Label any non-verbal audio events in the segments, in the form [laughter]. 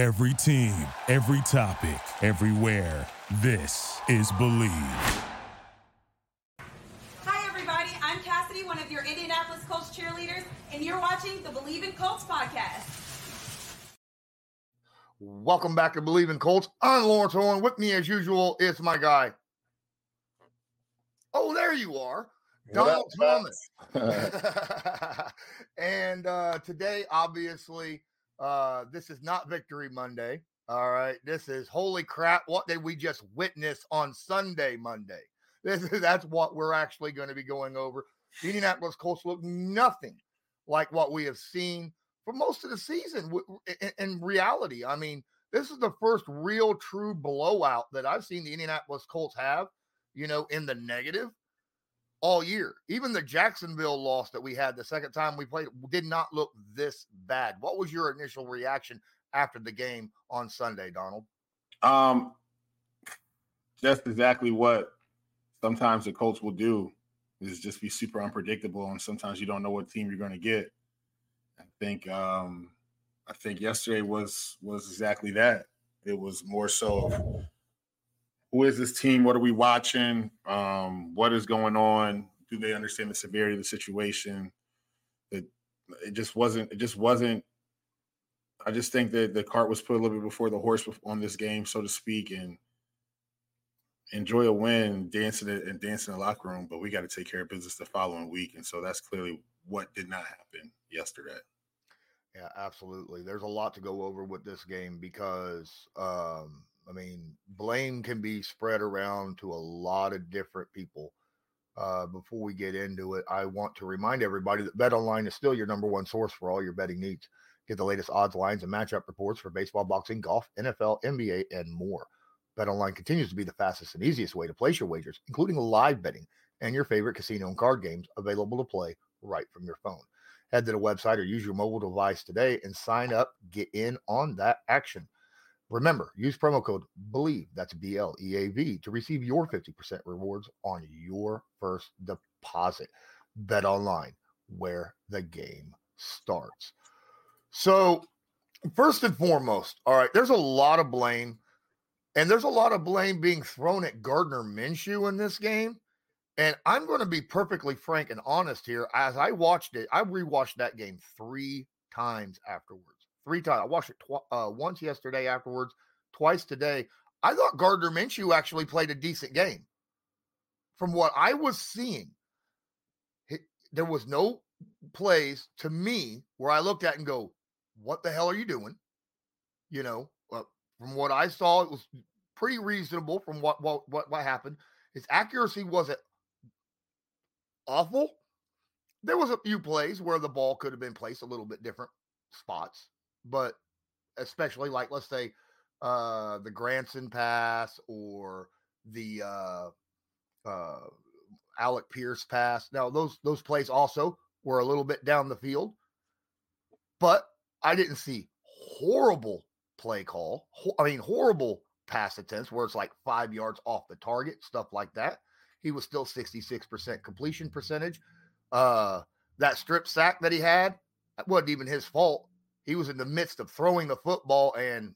Every team, every topic, everywhere. This is Bleav. Hi, everybody. I'm Cassidy, one of your Indianapolis Colts cheerleaders, and you're watching the Bleav in Colts podcast. Welcome back to Bleav in Colts. I'm Lawrence Owen. With me, as usual, is my guy. Oh, there you are. Donald Thomas. [laughs] and uh, today, obviously, uh, this is not Victory Monday. All right. This is holy crap. What did we just witness on Sunday, Monday? [laughs] This is that's what we're actually going to be going over. The Indianapolis Colts look nothing like what we have seen for most of the season. In, in reality, I mean, this is the first real true blowout that I've seen the Indianapolis Colts have, you know, in the negative all year. Even the Jacksonville loss that we had the second time we played did not look this bad. What was your initial reaction after the game on Sunday, Donald? Um, just exactly what sometimes the Colts will do is just be super unpredictable, and sometimes you don't know what team you're going to get. I think um, I think yesterday was was exactly that. It was more so who is this team? What are we watching? Um, what is going on? Do they understand the severity of the situation? It it just wasn't. It just wasn't. I just think that the cart was put a little bit before the horse on this game, so to speak, and enjoy a win, dancing it and dancing in the locker room. But we got to take care of business the following week, and so that's clearly what did not happen yesterday. Yeah, absolutely. There's a lot to go over with this game because um, I mean, blame can be spread around to a lot of different people. Uh, before we get into it, I want to remind everybody that BetOnline is still your number one source for all your betting needs. Get the latest odds, lines, and matchup reports for baseball, boxing, golf, NFL, NBA, and more. BetOnline continues to be the fastest and easiest way to place your wagers, including live betting and your favorite casino and card games available to play right from your phone. Head to the website or use your mobile device today and sign up. Get in on that action. Remember, use promo code BLEAV, that's B L E A V, to receive your 50% rewards on your first deposit. BetOnline, where the game starts. So, first and foremost, all right, there's a lot of blame, and there's a lot of blame being thrown at Gardner Minshew in this game. And I'm going to be perfectly frank and honest here. As I watched it, I rewatched that game three times afterwards three times. I watched it tw- uh, once yesterday afterwards, twice today. I thought Gardner Minshew actually played a decent game. From what I was seeing, there was no plays to me where I looked at and go, "What the hell are you doing?" You know, uh, from what I saw, it was pretty reasonable. From what what what what happened, his accuracy wasn't awful. There was a few plays where the ball could have been placed a little bit different spots but especially like let's say uh the Granson pass or the uh uh Alec Pierce pass. Now those those plays also were a little bit down the field, but I didn't see horrible play call. I mean horrible pass attempts where it's like 5 yards off the target, stuff like that. He was still 66% completion percentage. Uh that strip sack that he had, that wasn't even his fault he was in the midst of throwing the football, and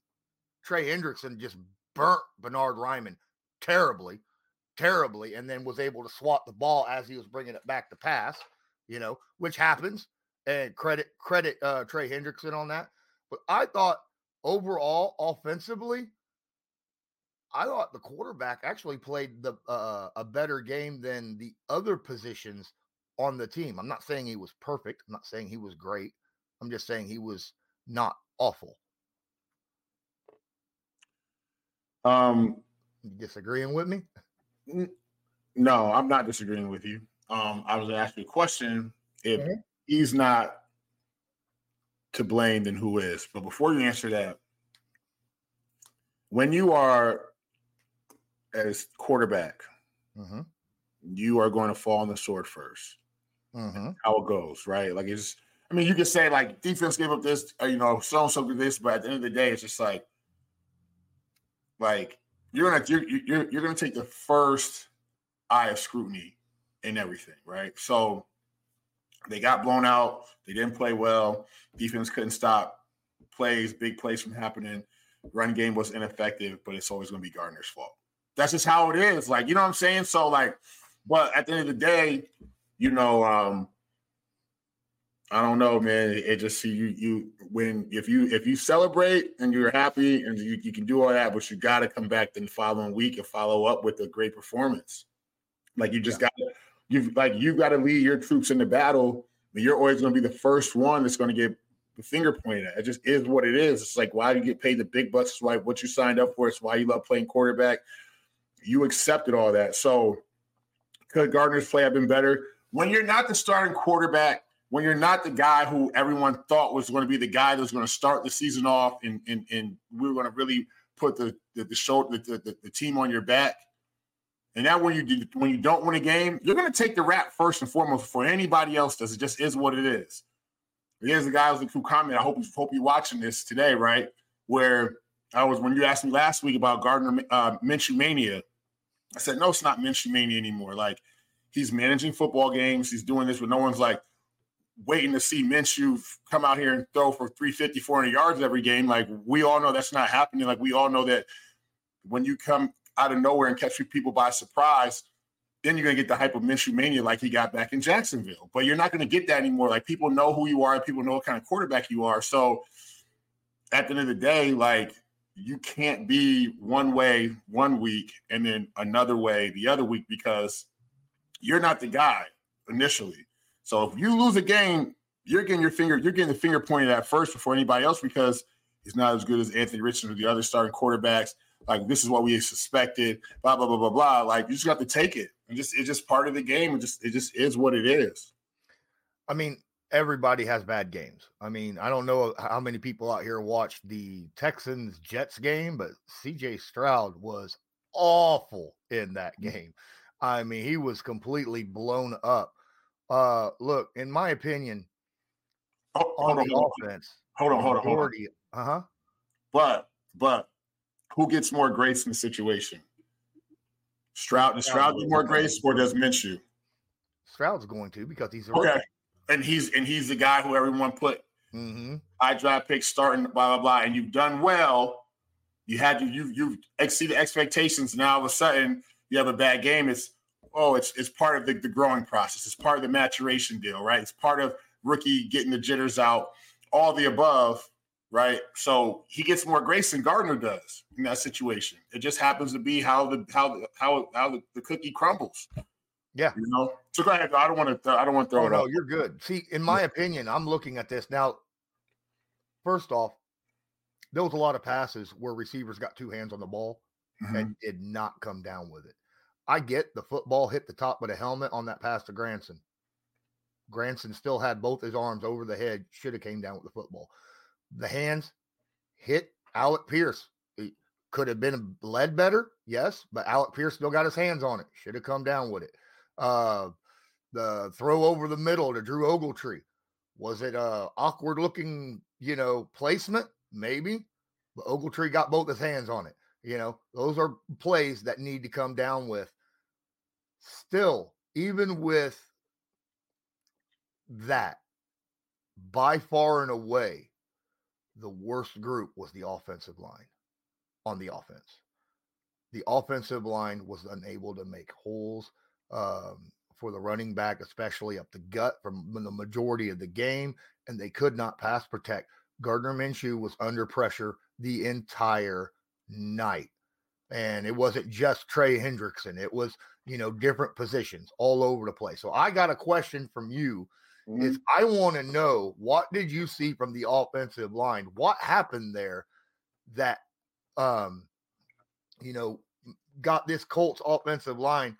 Trey Hendrickson just burnt Bernard Raimann terribly, terribly, and then was able to swat the ball as he was bringing it back to pass, you know, which happens. And credit credit uh, Trey Hendrickson on that. But I thought overall, offensively, I thought the quarterback actually played the uh, a better game than the other positions on the team. I'm not saying he was perfect. I'm not saying he was great. I'm just saying he was not awful. Um, you disagreeing with me? No, I'm not disagreeing with you. Um, I was going to ask you a question. If mm-hmm. he's not to blame, then who is? But before you answer that, when you are as quarterback, mm-hmm. you are going to fall on the sword 1st mm-hmm. How it goes, right? Like it's I mean, you could say like defense gave up this, or, uh, you know, so and so did this, but at the end of the day, it's just like, like you're gonna you're you're you're gonna take the first eye of scrutiny in everything, right? So they got blown out. They didn't play well. Defense couldn't stop plays, big plays from happening. Run game was ineffective, but it's always going to be Gardner's fault. That's just how it is. Like, you know what I'm saying? So, like, but at the end of the day, you know, um, I don't know, man. It just see you you when if you if you celebrate and you're happy and you, you can do all that, but you got to come back the following week and follow up with a great performance. Like you just yeah. got you've like you've got to lead your troops in the battle. And you're always going to be the first one that's going to get the finger pointed at. It just is what it is. It's like why do you get paid the big bucks. It's why what you signed up for. It's why you love playing quarterback. You accepted all that. So could Gardner's play have been better? When you're not the starting quarterback when you're not the guy who everyone thought was going to be the guy that was going to start the season off and and, and we were going to really put the the, the show the, the, the, team on your back. And now when you do, when you don't win a game, you're going to take the rap first and foremost before anybody else does. It just is what it is. Here's the guys who comment. I hope hope you're watching this today, right? Where I was when you asked me last week about Gardner uh, Minshew mania. I said no, it's not Minshew mania anymore. Like he's managing football games. He's doing this, but no one's like waiting to see Minshew come out here and throw for 350, 400 yards every game. Like we all know that's not happening. Like we all know that when you come out of nowhere and catch people by surprise, then you're gonna get the hype of Minshew mania like he got back in Jacksonville. But you're not gonna get that anymore. Like people know who you are, people know what kind of quarterback you are. So at the end of the day, like you can't be one way one week and then another way the other week because you're not the guy initially. So if you lose a game, you're getting your finger, you're getting the finger pointed at first before anybody else because he's not as good as Anthony Richardson or the other starting quarterbacks. Like this is what we suspected. Blah blah blah blah blah. Like you just got to take it. And just it's just part of the game. It just it just is what it is. I mean, everybody has bad games. I mean, I don't know how many people out here watched the Texans Jets game, but CJ Stroud was awful in that mm. game. I mean, he was completely blown up. Uh, look, in my opinion, oh, on the on, offense, hold on, hold on, hold on. Uh huh. But but who gets more grace in the situation? Stroud does Stroud get more grace, or does Minshew? Stroud's going to because he's okay, and he's and he's the guy who everyone put mm-hmm. high draft pick starting blah blah blah, and you've done well. You had you you you exceeded expectations. Now all of a sudden you have a bad game. It's oh, it's it's part of the, the growing process. It's part of the maturation deal, right? It's part of rookie getting the jitters out, all the above, right? So he gets more grace than Gardner does in that situation. It just happens to be how the how how how the, the cookie crumbles. Yeah, you know. So go ahead. I don't want to. I don't want to throw oh, it no, you're good. See, in my opinion, I'm looking at this now. First off, there was a lot of passes where receivers got two hands on the ball mm-hmm. and did not come down with it. I get the football hit the top of the helmet on that pass to Granson. Granson still had both his arms over the head, should have came down with the football. The hands hit Alec Pierce. He could have been led better, yes, but Alec Pierce still got his hands on it. Should have come down with it. Uh, the throw over the middle to Drew Ogletree. Was it a awkward looking, you know, placement? Maybe. But Ogletree got both his hands on it. You know, those are plays that need to come down with. Still, even with that, by far and away, the worst group was the offensive line on the offense. The offensive line was unable to make holes um, for the running back, especially up the gut from the majority of the game, and they could not pass protect. Gardner Minshew was under pressure the entire night. And it wasn't just Trey Hendrickson, it was, you know, different positions all over the place. So I got a question from you. Mm-hmm. Is I want to know what did you see from the offensive line? What happened there that um you know got this Colts offensive line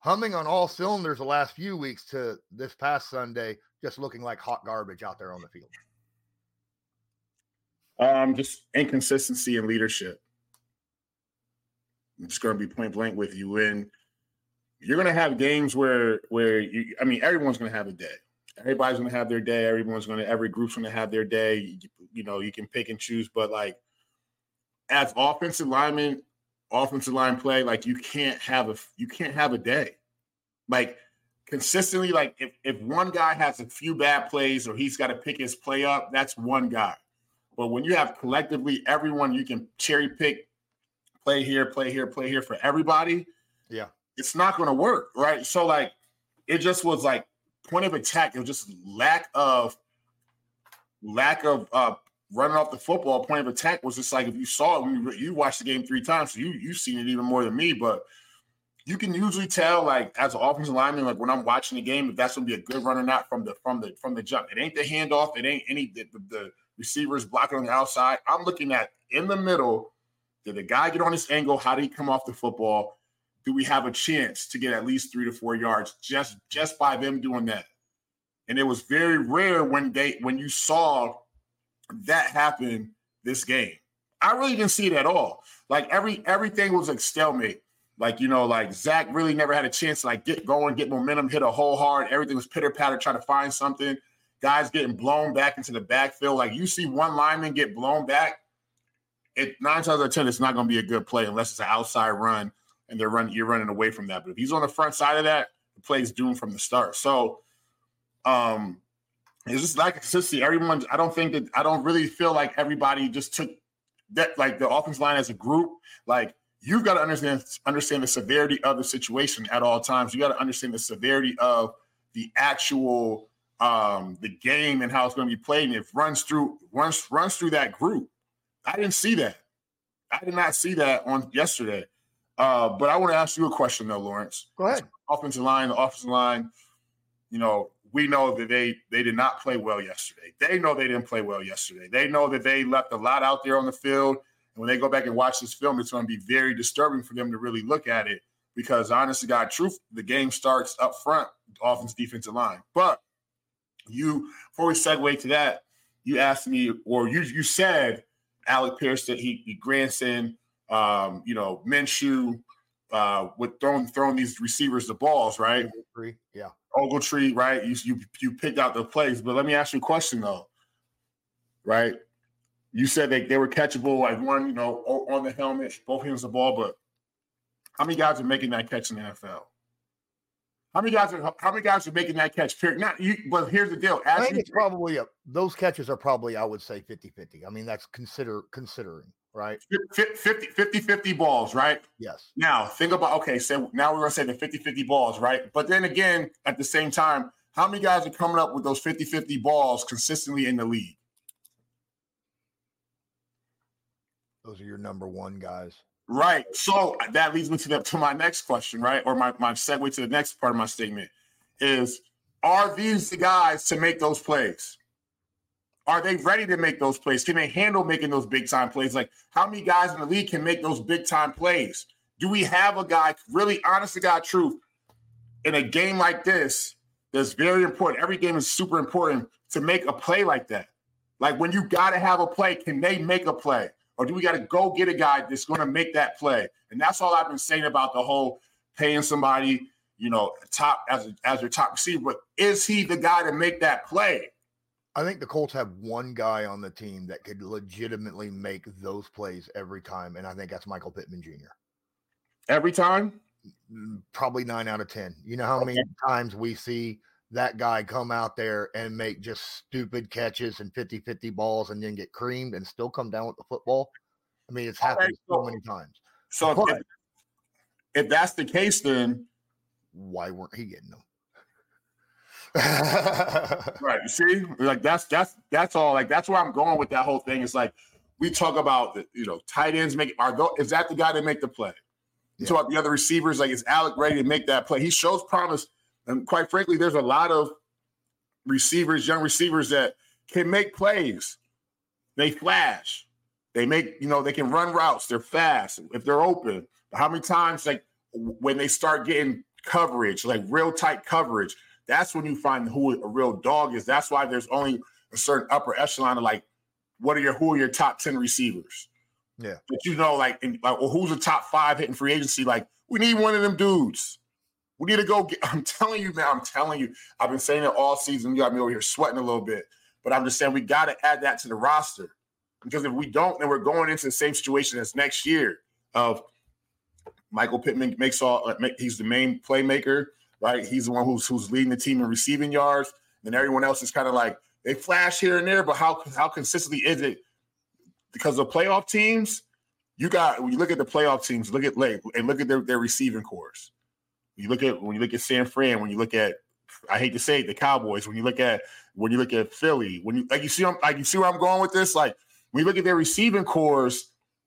humming on all cylinders the last few weeks to this past Sunday, just looking like hot garbage out there on the field? Um, just inconsistency in leadership. I'm just going to be point blank with you. And you're going to have games where, where you, I mean, everyone's going to have a day. Everybody's going to have their day. Everyone's going to, every group's going to have their day. You, you know, you can pick and choose, but like as offensive lineman, offensive line play, like you can't have a, you can't have a day. Like consistently, like if, if one guy has a few bad plays or he's got to pick his play up, that's one guy. But when you have collectively everyone you can cherry pick, play here, play here, play here for everybody, Yeah. It's not going to work, right? So like, it just was like point of attack. It was just lack of lack of uh running off the football. Point of attack was just like if you saw it you, you watched the game three times, so you you've seen it even more than me, but. You can usually tell, like as an offensive lineman, like when I'm watching the game, if that's going to be a good run or not from the from the from the jump. It ain't the handoff. It ain't any the, the, the receivers blocking on the outside. I'm looking at in the middle. Did the guy get on his angle? How did he come off the football? Do we have a chance to get at least three to four yards just just by them doing that? And it was very rare when they when you saw that happen this game. I really didn't see it at all. Like every everything was like stalemate. Like you know, like Zack really never had a chance to like get going, get momentum, hit a hole hard. Everything was pitter patter, trying to find something. Guys getting blown back into the backfield. Like you see one lineman get blown back, it nine times out of ten, it's not going to be a good play unless it's an outside run and they're running. You're running away from that. But if he's on the front side of that, the play's doomed from the start. So, um, it's just like consistency. Everyone, I don't think that I don't really feel like everybody just took that like the offense line as a group. Like you've got to understand understand the severity of the situation at all times. You got to understand the severity of the actual um the game and how it's going to be played. And it runs through runs runs through that group. I didn't see that. I did not see that on yesterday. Uh, but I want to ask you a question though, Lawrence. Go ahead. Offensive line, the offensive line, you know, we know that they they did not play well yesterday. They know they didn't play well yesterday. They know that they left a lot out there on the field. And when they go back and watch this film, it's going to be very disturbing for them to really look at it because, honest to God, truth, the game starts up front, offense, defensive line. But you, before we segue to that, you asked me, or you you said Alec Pierce that he, he Granson, um, you know, Minshew, uh, with throwing throwing these receivers the balls, right? Three. Yeah. Ogletree, right? You you you picked out the plays, but let me ask you a question though, right? You said that they were catchable, like one, you know, on the helmet, both hands the ball, but how many guys are making that catch in the NFL? How many guys are how many guys are making that catch? Period. Not you, but here's the deal. I think it's probably a, those catches are probably, I would say 50 50. I mean, that's consider considering, right? 50, 50 50 balls, right? Yes. Now, think about okay, so now we're going to say the 50 50 balls, right? But then again, at the same time, how many guys are coming up with those 50 50 balls consistently in the league? Those are your number one guys. Right. So that leads me to the, to my next question, right? Or my, my segue to the next part of my statement is are these the guys to make those plays? Are they ready to make those plays? Can they handle making those big time plays? Like how many guys in the league can make those big time plays? Do we have a guy really honest to God truth in a game like this that's very important? Every game is super important to make a play like that. Like when you got to have a play, can they make a play? Or do we got to go get a guy that's going to make that play? And that's all I've been saying about the whole paying somebody, you know, top as a, as your top receiver. But is he the guy to make that play? I think the Colts have one guy on the team that could legitimately make those plays every time, and I think that's Michael Pittman Jr. Every time? Probably nine out of 10. You know how many times we see that guy come out there and make just stupid catches and 50 50 balls and then get creamed and still come down with the football? I mean, it's Okay, happened so so- many times. So if, if that's the case, then Why weren't he getting them? [laughs] right, you see, like that's that's that's all. Like that's where I'm going with that whole thing. It's like we talk about the you know tight ends make are tho- is that the guy that make the play? You Yeah. talk about the other receivers, like is Alec ready to make that play? He shows promise, and quite frankly, there's a lot of receivers, young receivers that can make plays. They flash. They make, you know, they can run routes. They're fast if they're open. But how many times, like when they start getting coverage, like real tight coverage, that's when you find who a real dog is. That's why there's only a certain upper echelon of like, what are your who are your top 10 receivers? Yeah. But you know, like, in, like well, who's the top five hitting free agency? Like, we need one of them dudes. We need to go get. [laughs] I'm telling you, man. I'm telling you. I've been saying it all season. You got me over here sweating a little bit, but I'm just saying we got to add that to the roster because if we don't, then we're going into the same situation as next year. Of Michael Pittman makes all. Uh, he's the main playmaker, right? He's the one who's who's leading the team in receiving yards. And everyone else is kind of like they flash here and there, but how how consistently is it because the playoff teams, you got when you look at the playoff teams, look at like and look at their, their receiving corps. You look at when you look at San Fran, when you look at I hate to say it, the Cowboys, when you look at when you look at Philly, when you like you see I like you see where I'm going with this, like when you look at their receiving corps,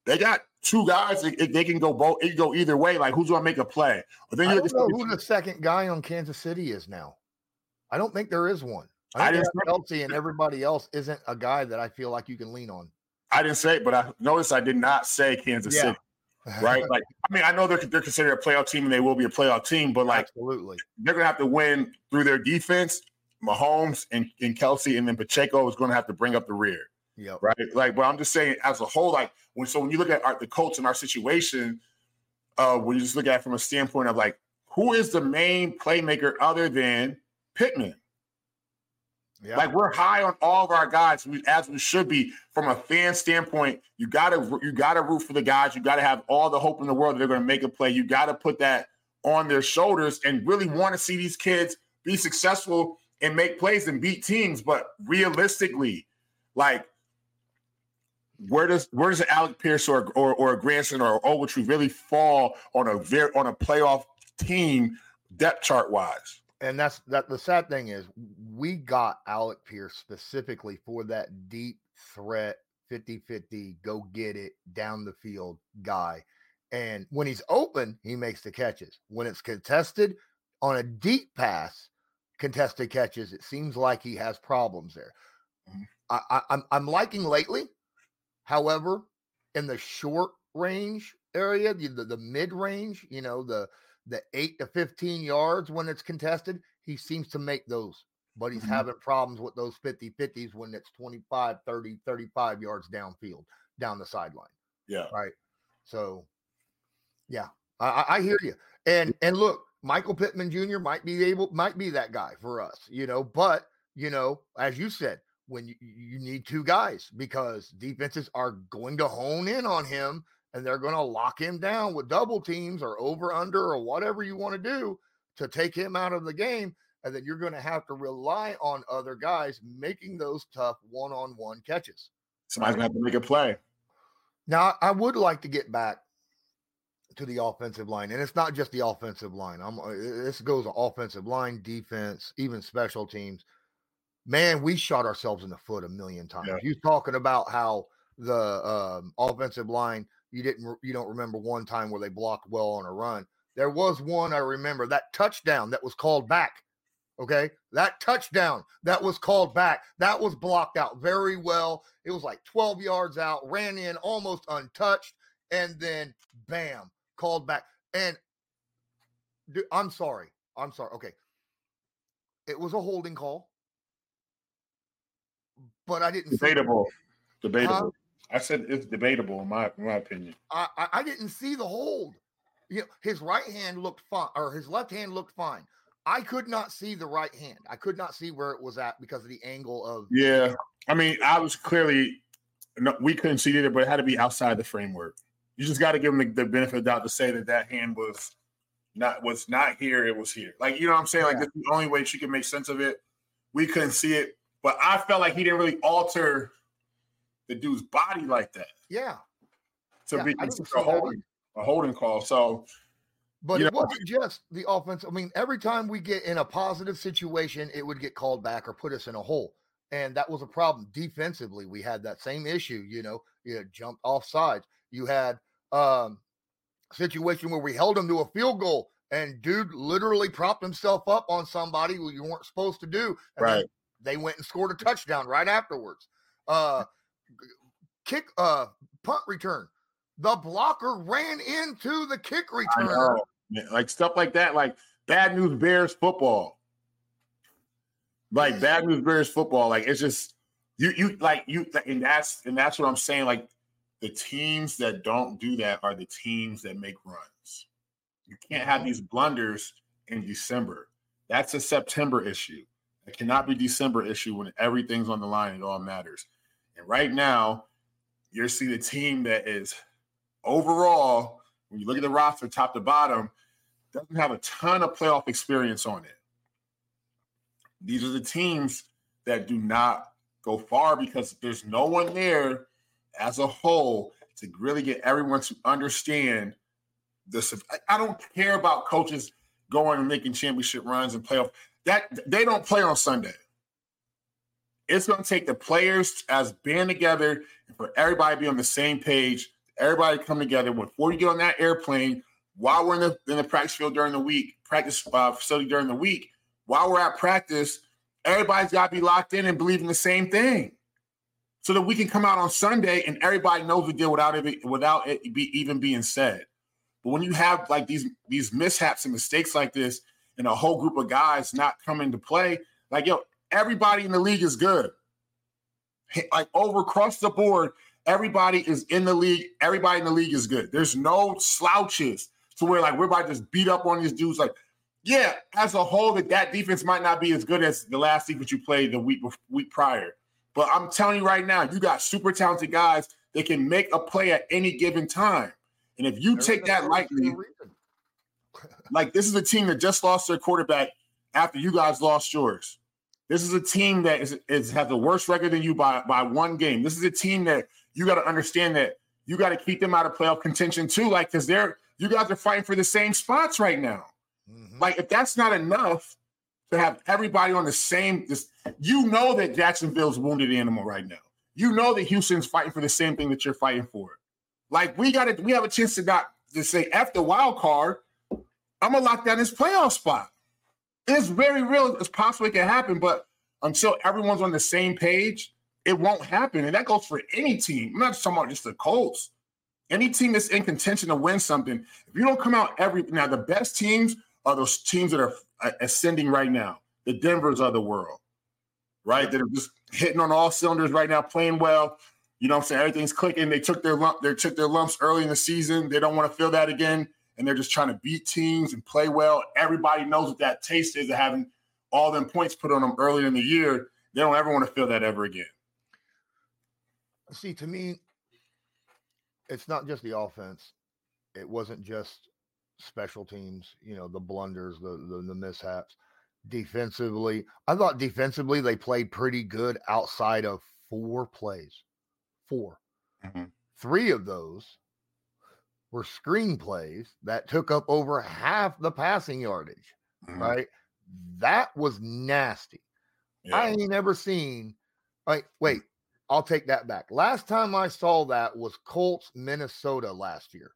they got two guys. They, they can go both. It can go either way. Like who's going to make a play? But then you I know who the second guy on Kansas City is now. I don't think there is one. I, I didn't Kelce and everybody else isn't a guy that I feel like you can lean on. I didn't say, but I noticed I did not say Kansas yeah. City. Right? like, I mean, I know they're they're considered a playoff team and they will be a playoff team, but like, absolutely, they're gonna have to win through their defense. Mahomes and, and Kelce, and then Pacheco is going to have to bring up the rear. Yeah. Right. Like, but I'm just saying, as a whole, like when so when you look at our, the Colts in our situation, uh, when you just look at it from a standpoint of like, who is the main playmaker other than Pittman? Yeah. Like we're high on all of our guys, as we should be from a fan standpoint. You gotta you gotta root for the guys. You gotta have all the hope in the world that they're gonna make a play. You gotta put that on their shoulders and really want to see these kids be successful and make plays and beat teams. But realistically, like where does where does Alec Pierce or or, or a Granson or Ogletree really fall on a very on a playoff team depth chart wise? And that's that the sad thing is we got Alec Pierce specifically for that deep threat 50-50 go get it down the field guy. And when he's open, he makes the catches. When it's contested on a deep pass, contested catches, it seems like he has problems there. Mm-hmm. I, I, I'm I'm liking lately However, in the short range area, the, the, the mid range, you know, the the eight to 15 yards when it's contested, he seems to make those. But he's mm-hmm. having problems with those 50 50s when it's 25, 30, 35 yards downfield, down the sideline. Yeah. Right. So, yeah, I, I hear you. And and look, Michael Pittman Jr. might be able, might be that guy for us, you know. But you know, as you said, when you, you need two guys because defenses are going to hone in on him and they're going to lock him down with double teams or over under or whatever you want to do to take him out of the game and then you're going to have to rely on other guys making those tough one-on-one catches. Somebody's going to have to make a play. Now i would like to get back to the offensive line and it's not just the offensive line. I'm uh, this goes offensive line defense even special teams man, we shot ourselves in the foot a million times. Yeah. You talking about how the um, offensive line you didn't you don't remember one time where they blocked well on a run. There was one I remember that touchdown that was called back. Okay, that touchdown that was called back that was blocked out very well. It was like 12 yards out, ran in almost untouched, and then bam, called back. And dude, I'm sorry, I'm sorry. Okay, it was a holding call but I didn't debatable. Debatable. I said it's debatable in my in my opinion. I, I, I didn't see the hold. You know, his right hand looked fine, or his left hand looked fine. I could not see the right hand. I could not see where it was at because of the angle of. Yeah, I mean, I was clearly no, we couldn't see it, but it had to be outside the framework. You just got to give him the, the, benefit of the doubt to say that that hand was not was not here. It was here. Like you know what I'm saying. Yeah. Like the only way she could make sense of it. We couldn't see it but I felt like he didn't really alter the dude's body like that. Yeah. To yeah, be a holding, a holding call. So but it know, wasn't just the offense. I mean, every time we get in a positive situation, it would get called back or put us in a hole. And that was a problem. Defensively, we had that same issue, you know, you had jumped off sides. You had um situation where we held him to a field goal and dude literally propped himself up on somebody who you weren't supposed to do. right they went and scored a touchdown right afterwards. Uh, kick, uh, punt return. The blocker ran into the kick return. Like stuff like that, like bad news Bears football. Like bad news Bears football. Like it's just you, you like you, and that's and that's what I'm saying. Like the teams that don't do that are the teams that make runs. You can't have these blunders in December. That's a September issue. It cannot be December issue when everything's on the line. It all matters. And right now, you're seeing a team that is overall, when you look at the roster top to bottom, doesn't have a ton of playoff experience on it. These are the teams that do not go far because there's no one there as a whole to really get everyone to understand this. I don't care about coaches going and making championship runs and playoff. That they don't play on Sunday. It's going to take the players as band together and for everybody to be on the same page. Everybody come together before you get on that airplane. While we're in the in the practice field during the week, practice uh, facility during the week, while we're at practice, everybody's got to be locked in and believe in the same thing so that we can come out on Sunday and everybody knows the deal without it without it be, even being said. But when you have like these these mishaps and mistakes like this, and a whole group of guys not coming to play, like yo, everybody in the league is good. Like over across the board, everybody is in the league. Everybody in the league is good. There's no slouches to where like we're about to just beat up on these dudes. Like, yeah, as a whole, that that defense might not be as good as the last defense you played the week week prior. But I'm telling you right now, you got super talented guys that can make a play at any given time. And if you take that lightly, like this is a team that just lost their quarterback after you guys lost yours. This is a team that is, is has the worst record than you by, by one game. This is a team that you got to understand that you got to keep them out of playoff contention too. Like, because they're you guys are fighting for the same spots right now. Mm-hmm. Like, if that's not enough, to have everybody on the same. This, you know that Jacksonville's wounded animal right now. You know that Houston's fighting for the same thing that you're fighting for. Like we got it. We have a chance to not to say after the wild card. I'm gonna lock down this playoff spot. It's very real. It's possible it can happen, but until everyone's on the same page, it won't happen. And that goes for any team. I'm not just talking about just the Colts. Any team that's in contention to win something, if you don't come out every now, the best teams are those teams that are uh, ascending right now. The Denvers of the world, right? That are just hitting on all cylinders right now, playing well. You know I'm saying? Everything's clicking. They took their lump, they took their lumps early in the season. They don't want to feel that again. And they're just trying to beat teams and play well. Everybody knows what that taste is of having all them points put on them early in the year. They don't ever want to feel that ever again. See, to me, it's not just the offense. It wasn't just special teams, you know, the blunders, the, the, the mishaps. Defensively, I thought defensively they played pretty good outside of four plays. 4 mm-hmm. Three of those were screenplays that took up over half the passing yardage. Mm-hmm. Right. That was nasty. Yeah. I ain't never seen like wait, I'll take that back. Last time I saw that was Colts, Minnesota last year.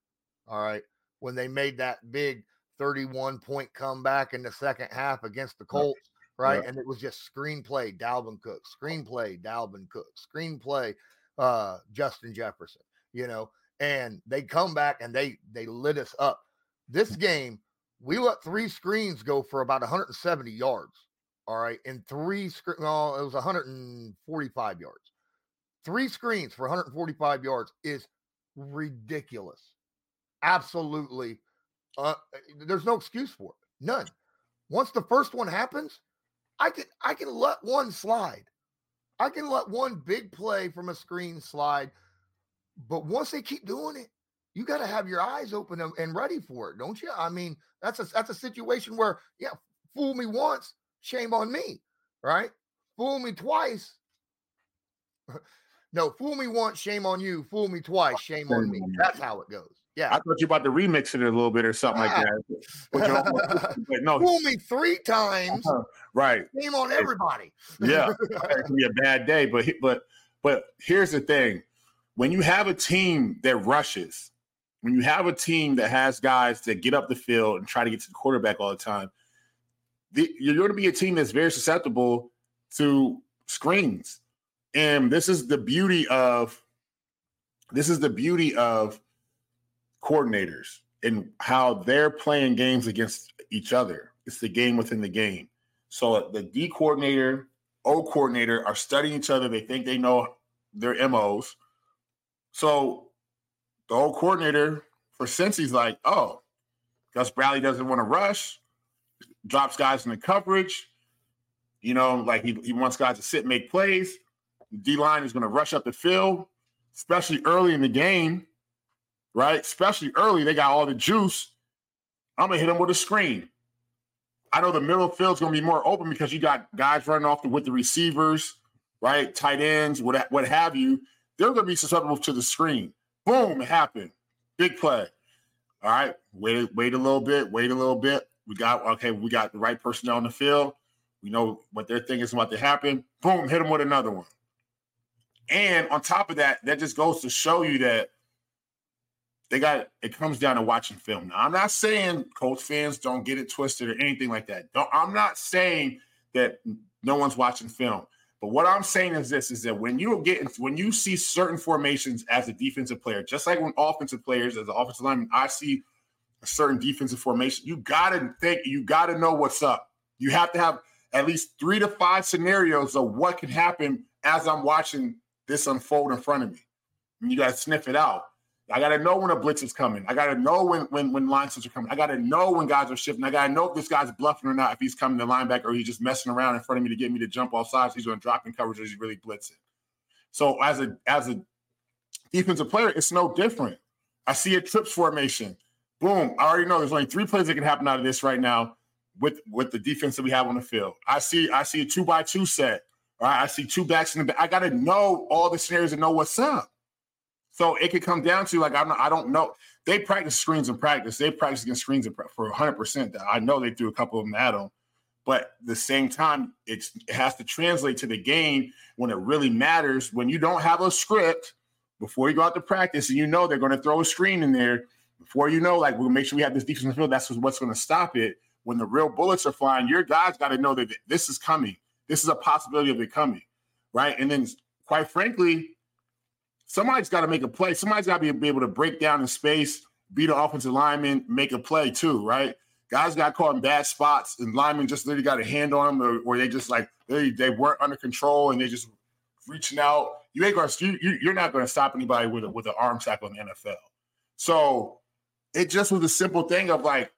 All right when they made that big 31 point comeback in the second half against the Colts, right? Yeah. And it was just screenplay, Dalvin Cook, screenplay, Dalvin Cook, screenplay, uh, Justin Jefferson, you know, and they come back and they they lit us up. This mm. game, we let three screens go for about 170 yards. All right, and three screen. No, it was 145 yards. Three screens for 145 yards is ridiculous absolutely uh, there's no excuse for it. None. Once the first one happens, I can I can let one slide. I can let one big play from a screen slide. But once they keep doing it, you got to have your eyes open and ready for it, don't you? I mean, that's a that's a situation where yeah, fool me once, shame on me, right? Fool me twice. [laughs] no, fool me once, shame on you. Fool me twice, shame on me. That's how it goes. Yeah. I thought you about to remix it a little bit or something like that. But, no. Fool me three times. Uh-huh. Right. Shame on everybody. yeah. [laughs] It can be a bad day. But but but here's the thing. When you have a team that rushes, when you have a team that has guys that get up the field and try to get to the quarterback all the time, the, you're going to be a team that's very susceptible to screens. And this is the beauty of this is the beauty of coordinators and how they're playing games against each other. It's the game within the game. So the D coordinator, O coordinator are studying each other. They think they know their MOs. So the old coordinator for Cincy's like, oh, Gus Bradley doesn't want to rush, drops guys in the coverage. You know, like he, he wants guys to sit, make plays. D line is going to rush up the field, especially early in the game right? Especially early, they got all the juice. I'm gonna hit them with a screen. I know the middle field's gonna be more open because you got guys running off the, with the receivers, right? Tight ends, what what have you. They're going to be susceptible to the screen. Boom, it happened. Big play. All right, wait, wait a little bit, wait a little bit. We got okay, we got the right personnel on the field. We know what their thing is about to happen. Boom, hit them with another one. And on top of that, that just goes to show you that they got it comes down to watching film. Now, I'm not saying Colts fans don't get it twisted or anything like that. Don't, I'm not saying that no one's watching film. But what I'm saying is this: is that when you get when you see certain formations as a defensive player, just like when offensive players as an offensive lineman, I see a certain defensive formation. You gotta think, you gotta know what's up. You have to have at least three to five scenarios of what can happen as I'm watching this unfold in front of me. And you gotta sniff it out. I gotta know when a blitz is coming. I gotta know when when when line are coming. I gotta know when guys are shifting. I gotta know if this guy's bluffing or not. If he's coming to linebacker or he's just messing around in front of me to get me to jump off sides. He's going to drop in coverage or he's really blitzing. So as a as a defensive player, it's no different. I see a trips formation. Boom! I already know there's only three plays that can happen out of this right now with with the defense that we have on the field. I see I see a two by two set. All right, I see two backs in the back. I got to know all the scenarios and know what's up. So it could come down to like I'm not, I don't know. They practice screens in practice. They practice against screens for 100. percent I know they threw a couple of them at them, but the same time, it has to translate to the game when it really matters. When you don't have a script before you go out to practice, and you know they're going to throw a screen in there. Before you know, like we'll make sure we have this defense field. That's what's going to stop it. When the real bullets are flying, your guys got to know that this is coming. This is a possibility of it coming, right? And then, quite frankly, somebody's got to make a play. Somebody's got to be able to break down in space, beat an offensive lineman, make a play too, right? Guys got caught in bad spots, and linemen just literally got a hand on them, or, or they just like they, they weren't under control and they just reaching out. You ain't gonna you, you're not gonna stop anybody with a, with an arm tackle in the NFL. So it just was a simple thing of like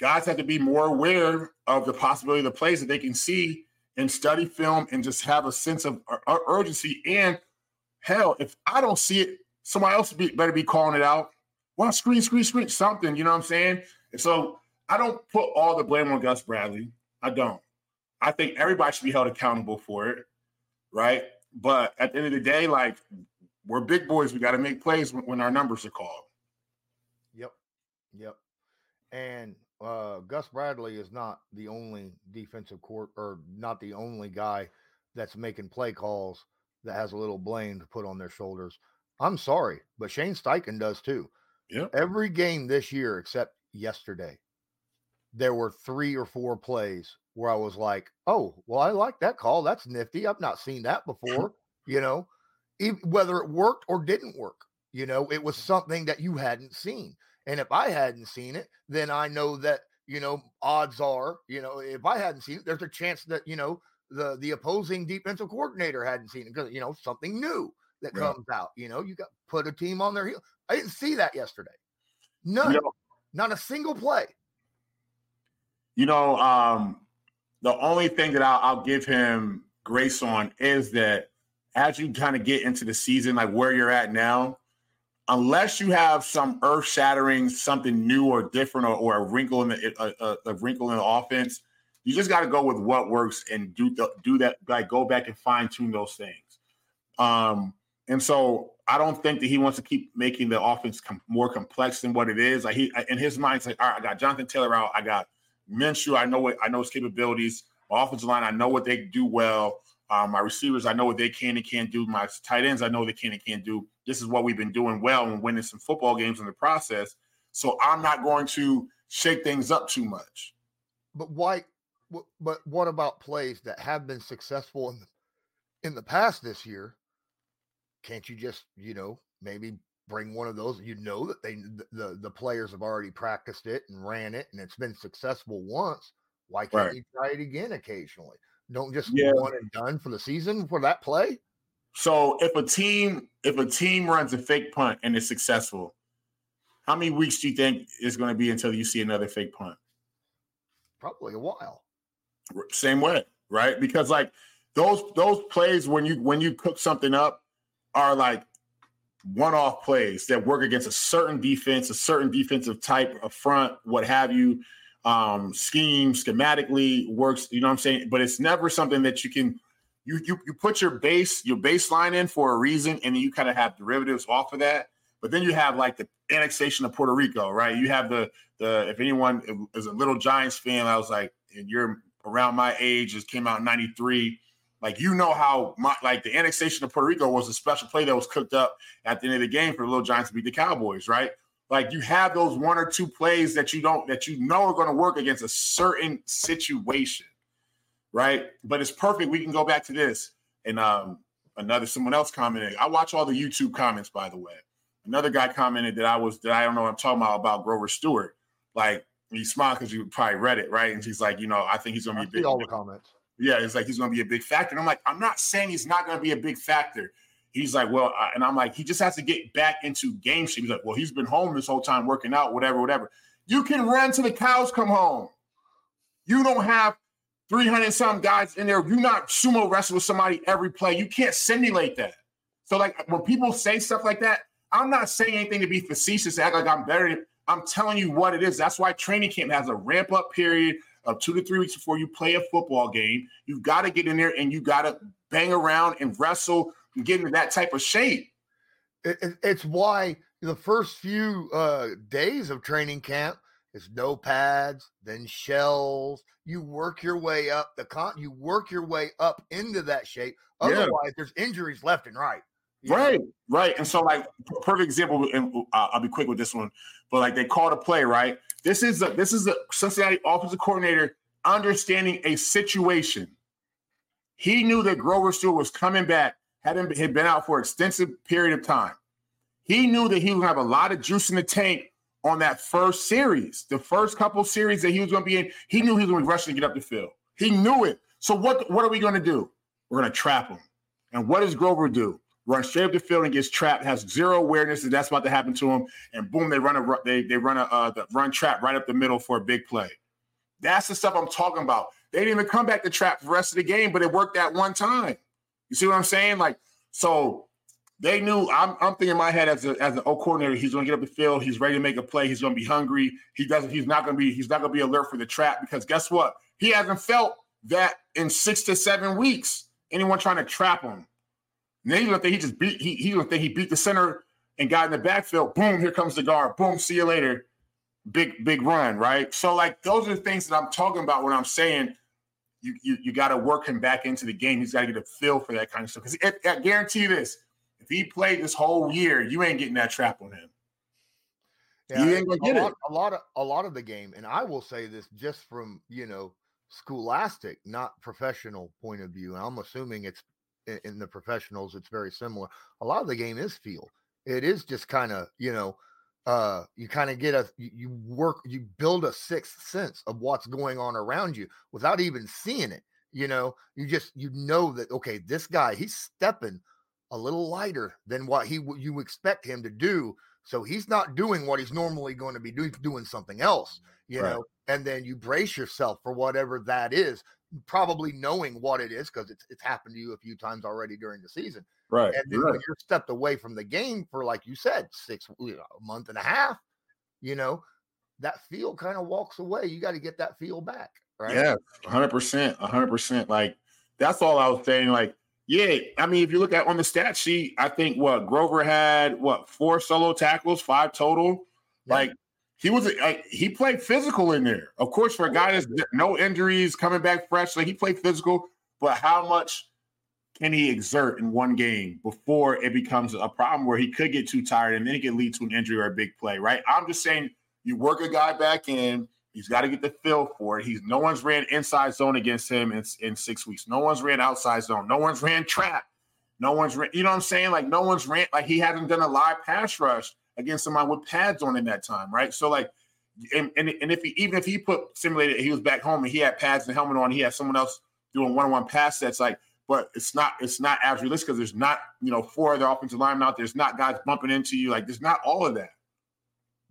guys have to be more aware of the possibility of the plays that they can see and study film and just have a sense of uh, urgency and Hell, if I don't see it, somebody else be, better be calling it out. Well, screen, screen, screen, something. You know what I'm saying? And so I don't put all the blame on Gus Bradley. I don't. I think everybody should be held accountable for it, right? But at the end of the day, like we're big boys, we got to make plays when, when, our numbers are called. Yep, yep. And uh, Gus Bradley is not the only defensive court or not the only guy that's making play calls that has a little blame to put on their shoulders. I'm sorry, but Shane Steichen does too. Yeah. Every game this year except yesterday, there were three or four plays where I was like, "Oh, well, I like that call. That's nifty. I've not seen that [laughs] before." you know, even, whether it worked or didn't work, you know, it was something that you hadn't seen. And if I hadn't seen it, then I know that you know odds are, you know, if I hadn't seen it, there's a chance that you know the the opposing defensive coordinator hadn't seen it because you know something new that comes out. You know, you got put a team on their heel. I didn't see that yesterday. None, not a single play. You know, um, the only thing that I'll, I'll give him grace on is that as you kind of get into the season, like where you're at now, unless you have some earth shattering, something new or different, or, or a wrinkle in the a, a, a wrinkle in the offense you just got to go with what works and do the, do that. Like go back and fine tune those things. Um, and so I don't think that he wants to keep making the offense com- more complex than what it is. Like he in his mind, it's like, all right, I got Jonathan Taylor out. I got Minshew. I know what I know his capabilities. My offensive line, I know what they do well. Um, my receivers, I know what they can and can't do. My tight ends, I know they can and can't do. This is what we've been doing well and winning some football games in the process. So I'm not going to shake things up too much. But why but what about plays that have been successful in the, in the past this year? Can't you just, you know, maybe bring one of those? You know that they the the players have already practiced it and ran it, and it's been successful once. Why can't right. you try it again occasionally? Don't just yeah. one and done for the season for that play. So if a team if a team runs a fake punt and is successful, how many weeks do you think is going to be until you see another fake punt? Probably a while. Same way, right? Because like those those plays when you when you cook something up are like one-off plays that work against a certain defense, a certain defensive type of front, what have you. Um, scheme schematically works, you know what I'm saying? But it's never something that you can you you you put your base your baseline in for a reason, and then you kind of have derivatives off of that. But then you have like the annexation of Puerto Rico, right? You have the the if anyone is a little Giants fan, I was like, and you're around my age, just came out in '93. Like you know how my, like the annexation of Puerto Rico was a special play that was cooked up at the end of the game for the little Giants to beat the Cowboys, right? Like you have those one or two plays that you don't that you know are going to work against a certain situation, right? But it's perfect. We can go back to this and um another someone else commented. I watch all the YouTube comments, by the way. Another guy commented that I was that I don't know what I'm talking about about Grover Stewart. Like he smiled because you probably read it, right? And he's like, you know, I think he's gonna be big. All the comments. Yeah, it's like he's gonna be a big factor. And I'm like, I'm not saying he's not gonna be a big factor. He's like, well, uh, and I'm like, he just has to get back into game shape. He's like, well, he's been home this whole time working out, whatever, whatever. You can run till the cows come home. You don't have 300 some guys in there. You're not sumo wrestle with somebody every play. You can't simulate that. So, like, when people say stuff like that, I'm not saying anything to be facetious, act like I'm better. I'm telling you what it is. That's why training camp has a ramp up period of two to three weeks before you play a football game. You've got to get in there and you got to bang around and wrestle and get into that type of shape. It, it, it's why the first few uh, days of training camp is no pads, then shells. You work your way up the con. You work your way up into that shape. Otherwise, yeah. there's injuries left and right. Right, right. And so, like, perfect example, and uh, I'll be quick with this one, but like they called a play, right? This is a this is a Cincinnati offensive coordinator understanding a situation. He knew that Grover Stewart was coming back, hadn't had been out for an extensive period of time. He knew that he was gonna have a lot of juice in the tank on that first series, the first couple series that he was gonna be in. He knew he was gonna be rushing to get up the field. He knew it. So what what are we gonna do? We're gonna trap him. And what does Grover do? Runs straight up the field and gets trapped, has zero awareness that that's about to happen to him, and boom, they run a they they run a uh, the run trap right up the middle for a big play. That's the stuff I'm talking about. They didn't even come back to trap the rest of the game, but it worked that one time. You see what I'm saying? Like so. They knew I'm, I'm thinking in my head as a, as an O coordinator, he's going to get up the field. He's ready to make a play. He's going to be hungry. He doesn't. He's not going to be. He's not going to be alert for the trap because guess what? He hasn't felt that in six to seven weeks. Anyone trying to trap him, now you don't think he just beat he he don't think he beat the center and got in the backfield. Boom, here comes the guard. Boom, see you later. Big big run, right? So like those are the things that I'm talking about when I'm saying you you, you got to work him back into the game. He's got to get a feel for that kind of stuff. Because I guarantee you this: if he played this whole year, you ain't getting that trap on him. Yeah, you ain't gonna get a lot, it. A lot of a lot of the game, and I will say this just from you know scholastic, not professional point of view. And I'm assuming it's in, the professionals, it's very similar. A lot of the game is feel. It is just kind of, you know, uh you kind of get a you work you build a sixth sense of what's going on around you without even seeing it you know you just you know that okay this guy he's stepping a little lighter than what he you expect him to do so he's not doing what he's normally going to be doing doing something else you right. know and then you brace yourself for whatever that is probably knowing what it is because it's it's happened to you a few times already during the season. Right. And then right. when you're stepped away from the game for like you said, six you know, a month and a half, you know, that feel kind of walks away. You got to get that feel back. Right. Yeah, hundred percent, hundred percent. Like that's all I was saying. Like, yeah, I mean, if you look at on the stat sheet, I think what Grover had what four solo tackles, five total. Yeah. Like he was uh, he played physical in there. Of course, for a guy that's no injuries, coming back fresh, like he played physical. But how much can he exert in one game before it becomes a problem where he could get too tired and then it can lead to an injury or a big play? Right? I'm just saying, you work a guy back in. He's got to get the feel for it. He's no one's ran inside zone against him in, in six weeks. No one's ran outside zone. No one's ran trap. No one's ran. You know what I'm saying? Like no one's ran. Like he hasn't done a live pass rush against somebody with pads on in that time, right? So like, and, and, and if he even if he put simulated, he was back home and he had pads and helmet on, he had someone else doing one-on-one pass sets, like, but it's not it's not as realistic because there's not you know four other offensive linemen out. there, There's not guys bumping into you. Like there's not all of that.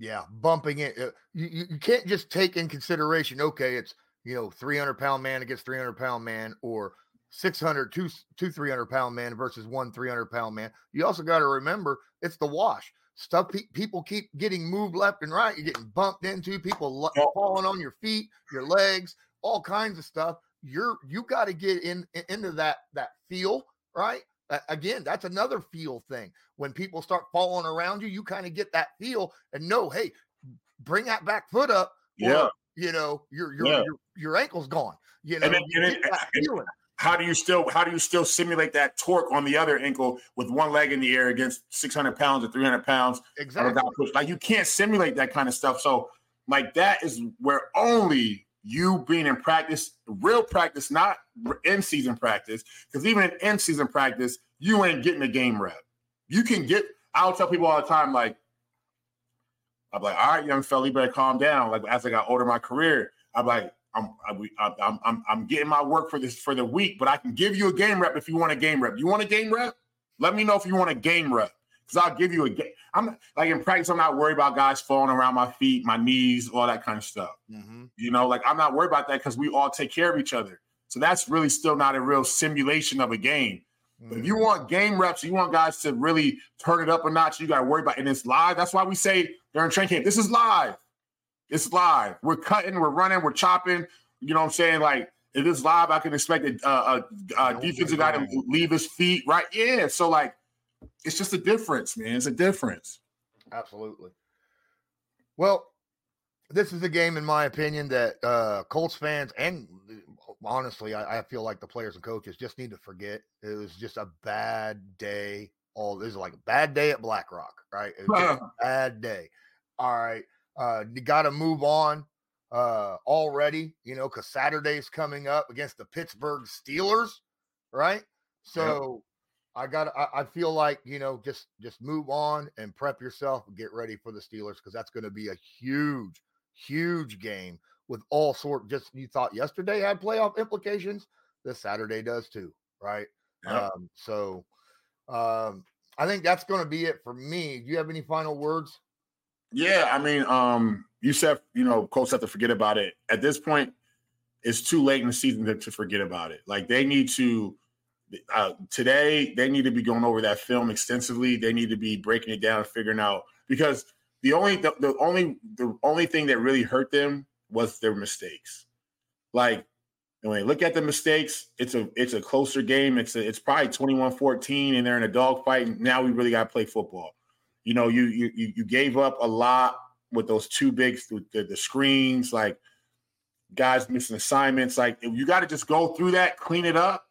Yeah, bumping it. Uh, you, you can't just take in consideration. Okay, it's you know 300 pound man against 300 pound man, or 600 two two 300 pound man versus one 300 pound man. You also got to remember it's the wash stuff pe- people keep getting moved left and right you're getting bumped into people falling on your feet your legs all kinds of stuff you're you got to get in into that that feel, right? Again, that's another feel thing. When people start falling around you, you kind of get that feel and know, hey, bring that back foot up. Yeah. you know, your your, Yeah. your your ankle's gone. You know, And then- you and then- that and- feeling. how do you still how do you still simulate that torque on the other ankle with one leg in the air against 600 pounds or 300 pounds Exactly. like you can't simulate that kind of stuff so like that is where only you being in practice real practice not in season practice because even in in season practice you ain't getting a game rep you can get i'll tell people all the time like i'm like all right young fella you better calm down like as i got older in my career i'm like I'm I'm I'm I'm getting my work for this for the week, but I can give you a game rep if you want a game rep. You want a game rep? Let me know if you want a game rep because I'll give you a game. I'm like in practice. I'm not worried about guys falling around my feet, my knees, all that kind of stuff. Mhm. You know, like I'm not worried about that because we all take care of each other. So that's really still not a real simulation of a game. But if you want game reps, you want guys to really turn it up a notch. You got to worry about, it. and it's live. That's why we say during training camp, this is live. It's live. We're cutting, we're running, we're chopping. You know what I'm saying? Like if it's live, I can expect a, a, a, a defensive guy to leave his feet right. Yeah. So like, it's just a difference, man. It's a difference. Absolutely. Well, this is a game, in my opinion, that uh, Colts fans and honestly, I, I feel like the players and coaches just need to forget. It was just a bad day. All this is like a bad day at Black Rock, right? It was just [laughs] a bad day. All right, uh, you got to move on uh, already, you know, because Saturday's coming up against the Pittsburgh Steelers, right? So. I got. I, I feel like you know, just just move on and prep yourself and get ready for the Steelers because that's going to be a huge, huge game with all sort. Just you thought yesterday had playoff implications. This Saturday does too, right? Yep. Um, so, um, I think that's going to be it for me. Do you have any final words? Yeah, I mean, um, you said you know, Colts have to forget about it. At this point, it's too late in the season to, to forget about it. Like they need to uh, today, they need to be going over that film extensively. They need to be breaking it down, figuring out because the only the, the only the only thing that really hurt them was their mistakes. Like when you look at the mistakes, it's a it's a closer game. It's a, it's probably 21-14 and they're in a dogfight. Now we really got to play football. You know, you you you gave up a lot with those two big the, the screens, like guys missing assignments. Like you got to just go through that, clean it up,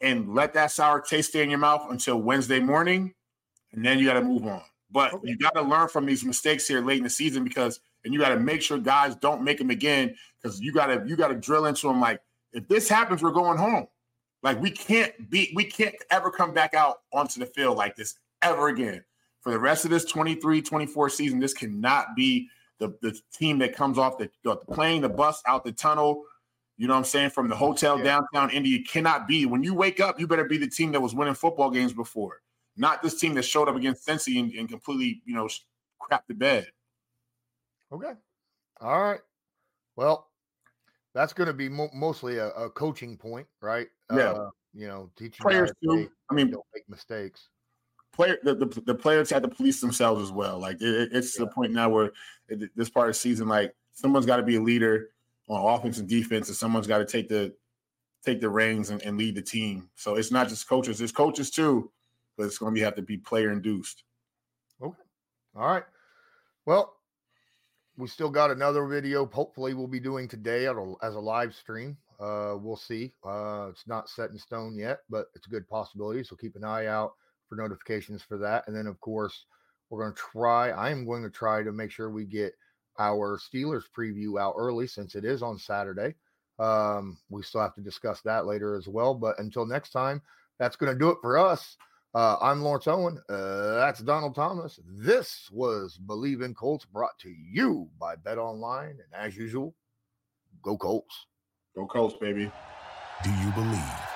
and let that sour taste stay in your mouth until Wednesday morning, and then you got to mm-hmm. move on. But Okay. you got to learn from these mistakes here late in the season because, and you got to make sure guys don't make them again because you got to you got to drill into them like if this happens, we're going home. Like we can't be, we can't ever come back out onto the field like this ever again. For the rest of this 23, 24 season, this cannot be the, the team that comes off the, the plane, the bus out the tunnel, you know what I'm saying, from the hotel Yeah. downtown India, cannot be. When you wake up, you better be the team that was winning football games before, not this team that showed up against Cincy and, and completely, you know, crap the bed. Okay. All right. Well, that's going to be mo- mostly a, a coaching point, right? Yeah. Uh, you know, teaching Players too. I mean, don't make mistakes. player the, the, the players have to police themselves as well. Like it, it- it's to the point now where it, this part of the season, like someone's got to be a leader on offense and defense, and someone's got to take the take the reins and, and lead the team. So it's not just coaches; it's coaches too, but it's going to have to be player induced. Okay. All right. Well, we still got another video. Hopefully, we'll be doing today a, as a live stream. Uh, we'll see. Uh, it's not set in stone yet, but it's a good possibility. So keep an eye out for notifications for that. And then, of course, we're going to try. I am going to try to make sure we get our Steelers preview out early since it is on Saturday. Um, we still have to discuss that later as well. But until next time, that's going to do it for us. Uh, I'm Lawrence Owen. Uh, that's Donald Thomas. This was Bleav in Colts brought to you by BetOnline. And as usual, go Colts. Go Colts, baby. Do you believe?